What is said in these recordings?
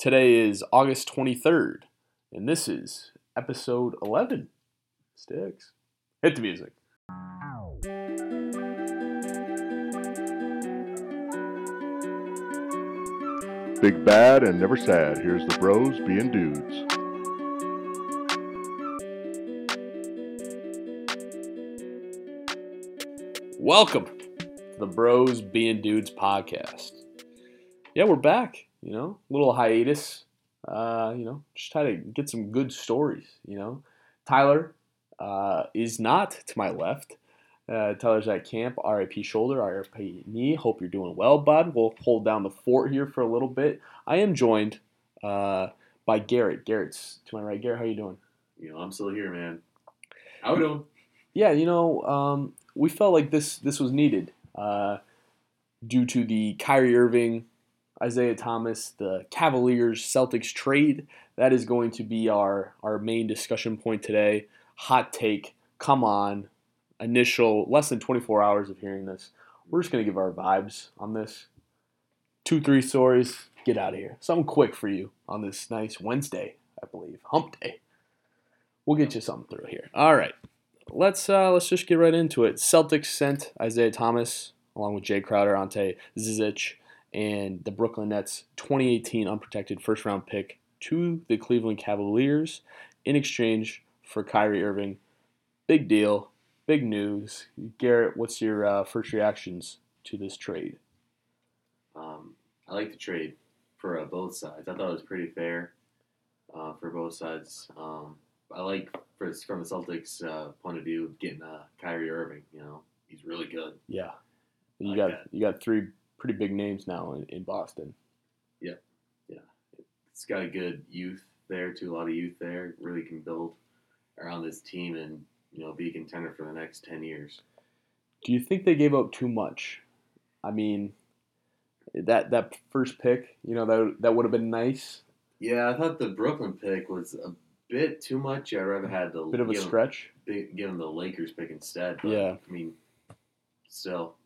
Today is August 23rd, and this is episode 11. Sticks. Hit the music. Big bad and never sad. Here's the bros being dudes. Welcome to the Bros Being Dudes podcast. Yeah, we're back. You know, little hiatus. Uh, you know, just try to get some good stories. You know, Tyler uh, is not to my left. Uh, Tyler's at camp. RIP shoulder, RIP knee. Hope you're doing well, bud. We'll hold down the fort here for a little bit. I am joined uh, by Garrett. Garrett's to my right. Garrett, how you doing? You know, I'm still here, man. How we doing? Yeah, you know, um, we felt like this this was needed uh, due to the Kyrie Irving, Isaiah Thomas, the Cavaliers Celtics trade. That is going to be our our main discussion point today. Hot take. Come on. Initial less than 24 hours of hearing this. We're just gonna give our vibes on this. Two, three stories. Get out of here. Something quick for you on this nice Wednesday, I believe. Hump day. We'll get you something through here. All right let's uh, let's just get right into it. Celtics sent Isaiah Thomas along with Jay Crowder, Ante Zizic, and the Brooklyn Nets 2018 unprotected first round pick to the Cleveland Cavaliers in exchange for Kyrie Irving. Big deal, big news. Garrett, what's your uh, first reactions to this trade? Um, I like the trade for uh, both sides. I thought it was pretty fair uh, for both sides. Um, I like for, from the Celtics uh, point of view getting uh, Kyrie Irving. You know, he's really good. Yeah, you Like got that. you got three pretty big names now in, in Boston. Yeah, yeah, it's got a good youth there too. A lot of youth there. Really can build around this team and you know be a contender for the next ten years. Do you think they gave up too much? I mean, that that first pick, you know, that that would have been nice. Yeah, I thought the Brooklyn pick was a bit too much. I'd rather had the Bit of a stretch. big, give them the Lakers pick instead. But, Yeah. I mean, still,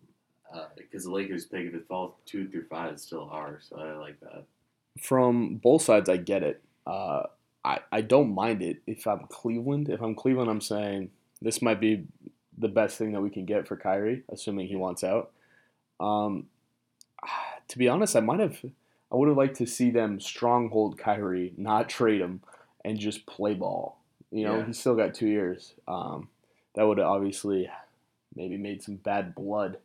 because the Lakers pick if it falls two through five, it's still ours. So I like that. From both sides, I get it. Uh, I I don't mind it if I'm Cleveland. If I'm Cleveland, I'm saying this might be the best thing that we can get for Kyrie, assuming he wants out. Um, to be honest, I might have. I would have liked to see them stronghold Kyrie, not trade him, and just play ball. You know, Yeah. he's still got two years. Um, that would have obviously maybe made some bad blood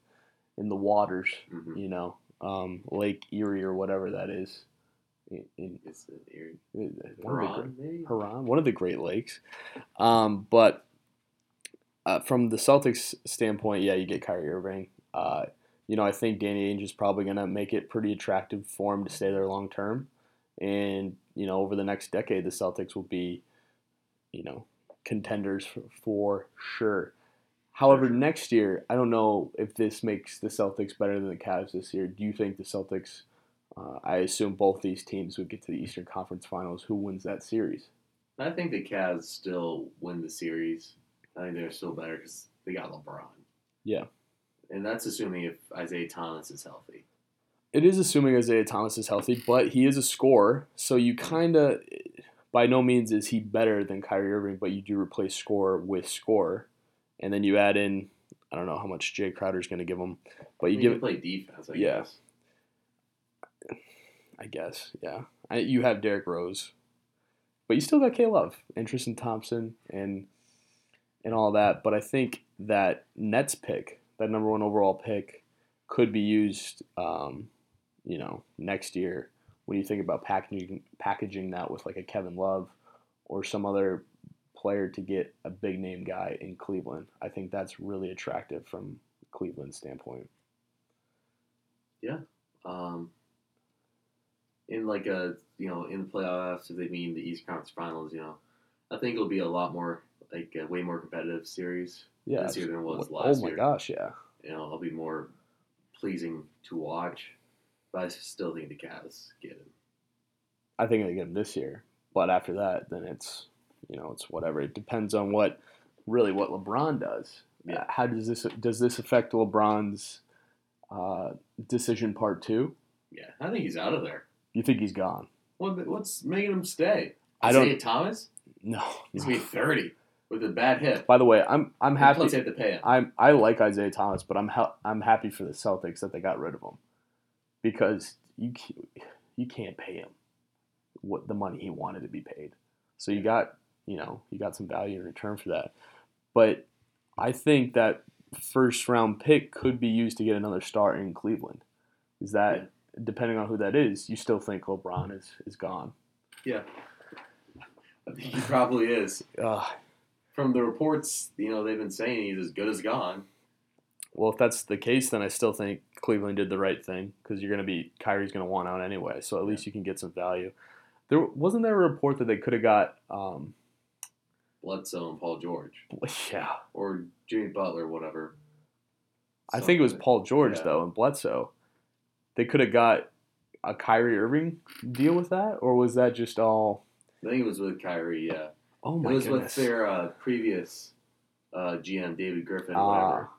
in the waters. hmm You know, um, Lake Erie or whatever that is. In, in, It's Erie- one of the Huron. Huron, one of the Great Lakes. Um, but uh, from the Celtics standpoint, yeah, you get Kyrie Irving. Uh, you know, I think Danny Ainge is probably going to make it pretty attractive for him to stay there long term. And, you know, over the next decade, the Celtics will be, you know, contenders for, for sure. However, sure. next year, I don't know if this makes the Celtics better than the Cavs this year. Do you think the Celtics, uh, I assume both these teams would get to the Eastern Conference Finals. Who wins that series? I think the Cavs still win the series. I think they're still better because they got LeBron. Yeah. And that's assuming if Isaiah Thomas is healthy. It is assuming Isaiah Thomas is healthy, but he is a scorer, so you kind of, by no means is he better than Kyrie Irving, but you do replace score with score, and then you add in, I don't know how much Jay Crowder's going to give him, but I you mean, give he play defense, I Yeah. guess. I guess, yeah. I, you have Derrick Rose, but you still got K Love and Tristan Thompson and and all that. But I think that Nets pick, that number one overall pick, could be used, um, you know, next year when you think about packaging packaging that with like a Kevin Love or some other player to get a big name guy in Cleveland. I think that's really attractive from Cleveland's standpoint. Yeah. Um, in like a you know in the playoffs, if they mean the East Conference Finals, you know, I think it'll be a lot more like a way more competitive series Yeah. this year than it was last year. oh my year. gosh, yeah. You know, it'll be more pleasing to watch. But I still think the Cavs get him. I think they get him this year, but after that, then it's you know it's whatever. It depends on what really what LeBron does. Yeah. Uh, How does this does this affect LeBron's uh, decision part two? Yeah, I think he's out of there. You think he's gone? What, what's making him stay? I don't- Isaiah Thomas. No. He's gonna be thirty with a bad hip. By the way, I'm I'm And happy. Plus, they have to pay him. I'm I like Isaiah Thomas, but I'm ha- I'm happy for the Celtics that they got rid of him because you can't, you can't pay him what the money he wanted to be paid. So you got you know you got some value in return for that. But I think that first round pick could be used to get another star in Cleveland. Is that depending on who that is? You still think LeBron is is gone? Yeah, I think he probably is. Uh, From the reports, you know, they've been saying he's as good as gone. Well, if that's the case, then I still think Cleveland did the right thing because you're going to be Kyrie's going to want out anyway. So at least you can get some value. There wasn't there a report that they could have got. Um, Bledsoe and Paul George, yeah, or Jimmy Butler, whatever. I think it was Paul George Yeah. though and Bledsoe. They could have got a Kyrie Irving deal with that, or was that just all? I think it was with Kyrie. Yeah, Oh it my was goodness! with their uh, previous uh, GM, David Griffin, or Ah. whatever.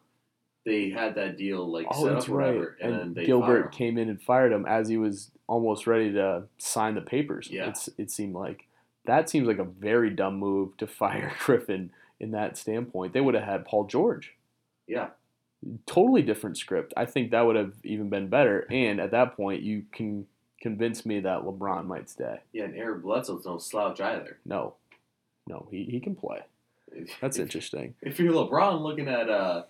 They had that deal like oh, set that's up, right. whatever, and, then And they Gilbert came in and fired him as he was almost ready to sign the papers. Yeah. It's, it seemed like that seems like a very dumb move to fire Griffin in that standpoint. They would have had Paul George. Yeah, Totally different script. I think that would have even been better. And at that point, you can convince me that LeBron might stay. yeah, and Eric Bledsoe's no slouch either. No, no, he, he can play. That's if, interesting. If you're LeBron looking at uh,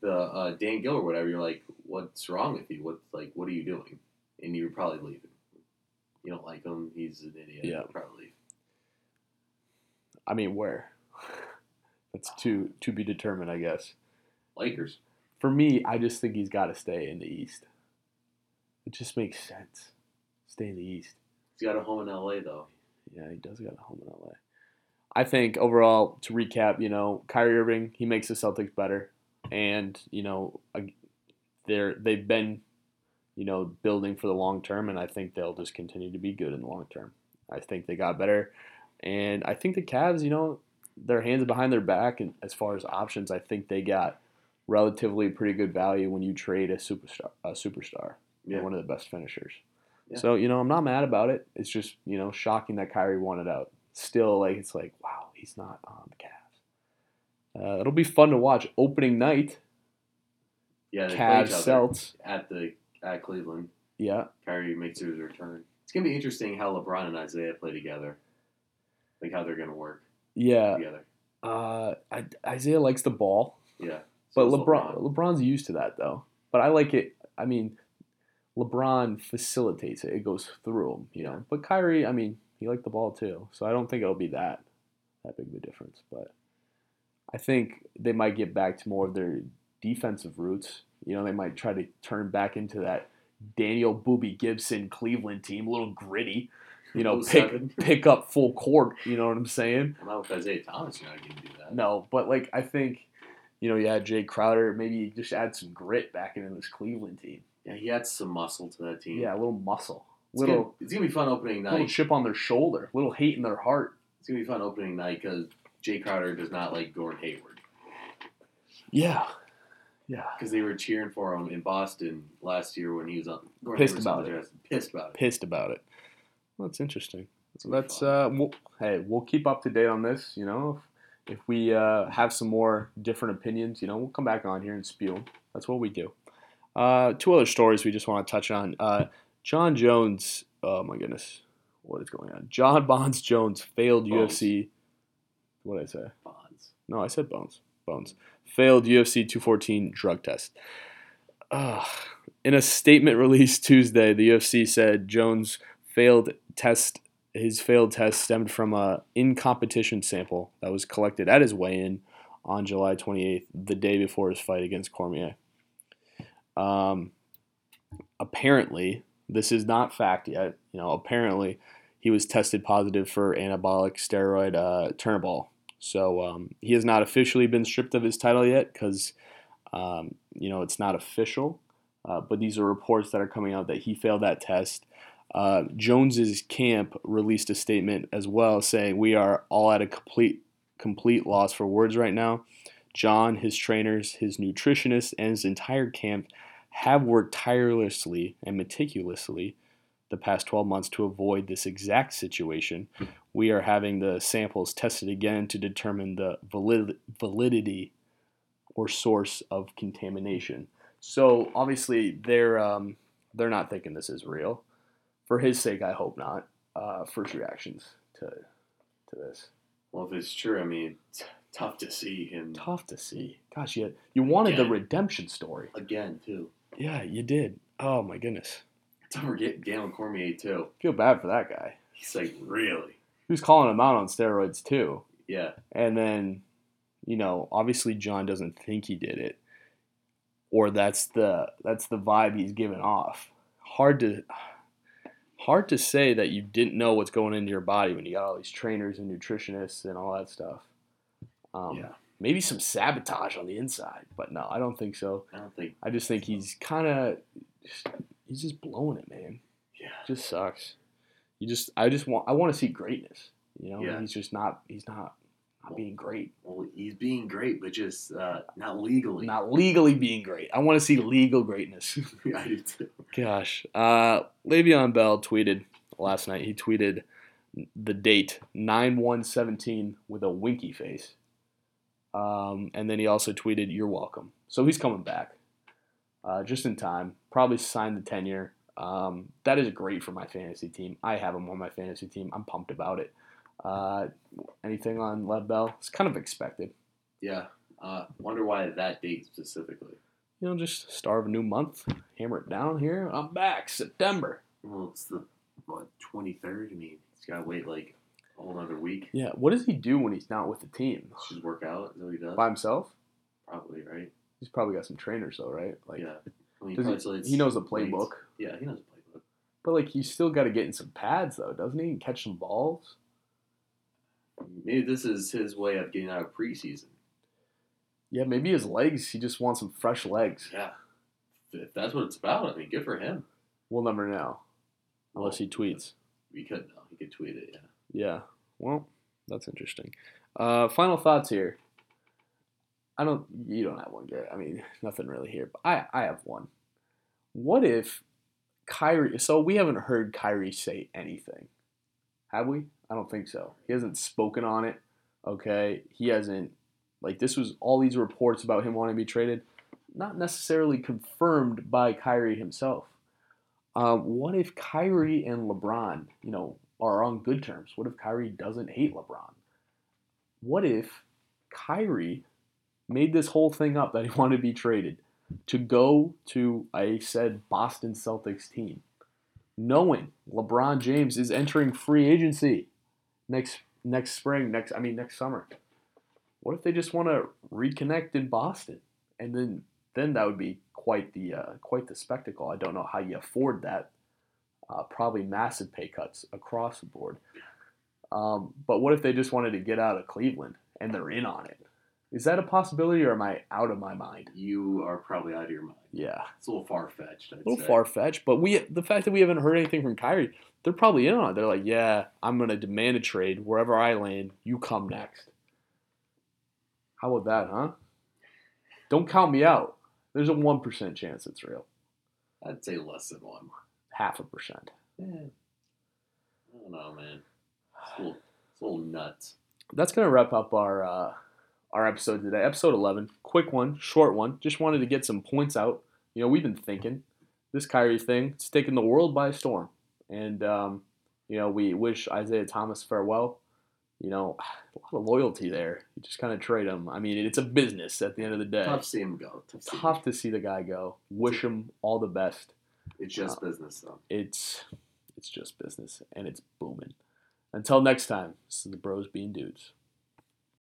the uh, Dan Gill or whatever, you're like, what's wrong with you? What's like what are you doing? And you're probably leaving. You don't like him. He's an idiot. Yeah. Probably leave. I mean, where? That's to to be determined, I guess. Lakers. For me, I just think he's got to stay in the East. It just makes sense. Stay in the East. He's got a home in L.A. though. Yeah, he does got a home in LA. I think overall, to recap, you know, Kyrie Irving, he makes the Celtics better, and you know, they're they've been, you know, building for the long term, and I think they'll just continue to be good in the long term. I think they got better, and I think the Cavs, you know, their hands behind their back, and as far as options, I think they got relatively pretty good value when you trade a superstar, a superstar, Yeah. one of the best finishers. Yeah. So you know, I'm not mad about it. It's just you know shocking that Kyrie wanted out. Still, like it's like wow, he's not on the Cavs. Uh, it'll be fun to watch opening night. Yeah, Cavs Celts. at the at Cleveland. Yeah, Kyrie makes his return. It's gonna be interesting how LeBron and Isaiah play together. Like how they're gonna work yeah. together. Uh, I, Isaiah likes the ball, Yeah. but So is LeBron, LeBron's used to that though. But I like it. I mean, LeBron facilitates it; it goes through him, you know. But Kyrie, I mean, he liked the ball too, so I don't think it'll be that that big of a difference. But I think they might get back to more of their defensive roots. You know, they might try to turn back into that Daniel Boobie Gibson Cleveland team, a little gritty. You know, oh, pick 07. pick up full court. You know what I'm saying? Well, not with Isaiah Thomas, you're not gonna do that. No, but like I think, you know, you had Jay Crowder. Maybe just add some grit back into this Cleveland team. Yeah, he adds some muscle to that team. Yeah, a little muscle, It's little gonna, it's gonna be fun opening night. little chip on their shoulder, little hate in their heart. It's gonna be fun opening night because Jay Crowder does not like Gordon Hayward Yeah, yeah. because they were cheering for him in Boston last year when he was on. Gordon Pissed Hayward was on about it. Pissed about it. Pissed about it. Well, that's interesting. That's uh, we'll, hey, we'll keep up to date on this. You know, if, if we uh, have some more different opinions, you know, we'll come back on here and spew. That's what we do. Uh, two other stories we just want to touch on. Uh, Jon Jones. Oh my goodness, what is going on? Jon Bonds Jones failed Bones. UFC. What did I say? Bonds. No, I said Bones. Bones. Failed UFC 214 drug test. Ugh. In a statement released Tuesday, the UFC said Jones failed test. His failed test stemmed from a in competition sample that was collected at his weigh-in on July 28th, the day before his fight against Cormier. Um, apparently, this is not fact yet. You know, apparently, he was tested positive for anabolic steroid uh. So um, he has not officially been stripped of his title yet because, um, you know, it's not official. Uh, but these are reports that are coming out that he failed that test. Uh, Jones's camp released a statement as well saying we are all at a complete complete loss for words right now. Jon, his trainers, his nutritionist, and his entire camp have worked tirelessly and meticulously the past 12 months to avoid this exact situation. We are having the samples tested again to determine the valid- validity or source of contamination. So obviously they're um, they're not thinking this is real. For his sake, I hope not. Uh, first reactions to to this. Well, if it's true, I mean, it's tough to see him Tough to see. Gosh, you you wanted the redemption story. again too. Yeah, you did. Oh my goodness. Don't forget Galen Cormier too. Feel bad for that guy. He's like really, He was calling him out on steroids too. yeah. And then, you know, obviously Jon doesn't think he did it. Or that's the that's the vibe he's giving off. Hard to hard to say that you didn't know what's going into your body when you got all these trainers and nutritionists and all that stuff. Um, Yeah. Maybe some sabotage on the inside, but no, I don't think so. I don't think. I just think he's kind of he's just blowing it, man. Yeah. just sucks. You just I just want I want to see greatness. You know, Yeah. he's just not he's not not being great. Well, he's being great, but just uh, not legally. Not legally being great. I want to see legal greatness. I do too. Gosh. Uh Le'Veon Bell tweeted last night. He tweeted the date 9-1-17 with a winky face. Um, and then he also tweeted, "You're welcome." So he's coming back, uh, just in time. Probably signed the tender. Um, that is great for my fantasy team. I have him on my fantasy team. I'm pumped about it. Uh, anything on Le'Veon Bell? It's kind of expected. Yeah. Uh, wonder why that date specifically. You know, just start of a new month. Hammer it down here. I'm back. September. Well, it's the what twenty third. I mean, he's got to wait like a whole another week. Yeah. What does he do when he's not with the team? Just work out. Is what he does? By himself? Probably right. He's probably got some trainers though, right? Like, yeah. I mean, he, he knows the playbook. Yeah, he knows the playbook. But like, he's still got to get in some pads though, doesn't he? And catch some balls. Maybe this is his way of getting out of preseason. Yeah, maybe his legs. He just wants some fresh legs. Yeah. If that's what it's about, I mean, good for him. We'll never know unless he tweets. We could know. He could tweet it. Yeah. Yeah. Well, that's interesting. Uh, final thoughts here. I don't. You don't have one, Garrett. I mean, nothing really here. But I, I have one. What if Kyrie? So we haven't heard Kyrie say anything, have we? I don't think so. He hasn't spoken on it. Okay. He hasn't. Like this was all these reports about him wanting to be traded, not necessarily confirmed by Kyrie himself. Um, what if Kyrie and LeBron, you know, are on good terms? What if Kyrie doesn't hate LeBron? What if Kyrie made this whole thing up that he wanted to be traded to go to a said Boston Celtics team, knowing LeBron James is entering free agency next next spring, next I mean next summer? What if they just want to reconnect in Boston, and then then that would be quite the uh, quite the spectacle. I don't know how you afford that. Uh, probably massive pay cuts across the board. Um, but what if they just wanted to get out of Cleveland and they're in on it? Is that a possibility, or am I out of my mind? You are probably out of your mind. Yeah, It's a little far fetched. a little far fetched. But we, the fact that we haven't heard anything from Kyrie, they're probably in on it. They're like, yeah, I'm gonna demand a trade wherever I land. You come next. How about that, huh? Don't count me out. There's a one percent chance it's real. I'd say less than one. Half a percent. Yeah. I don't know, man. It's a little, it's a little nuts. that's gonna wrap up our uh, our episode today. Episode eleven, quick one, short one. Just wanted to get some points out. You know, we've been thinking this Kyrie thing. It's taken the world by storm, and um, you know we wish Isaiah Thomas farewell. You know, a lot of loyalty there. You just kind of trade him. I mean, it's a business at the end of the day. Tough to see him go. Tough. To see. Tough to see the guy go. Wish him all the best. It's just business, though. It's it's just business, and it's booming. Until next time, this is the Bros Being Dudes.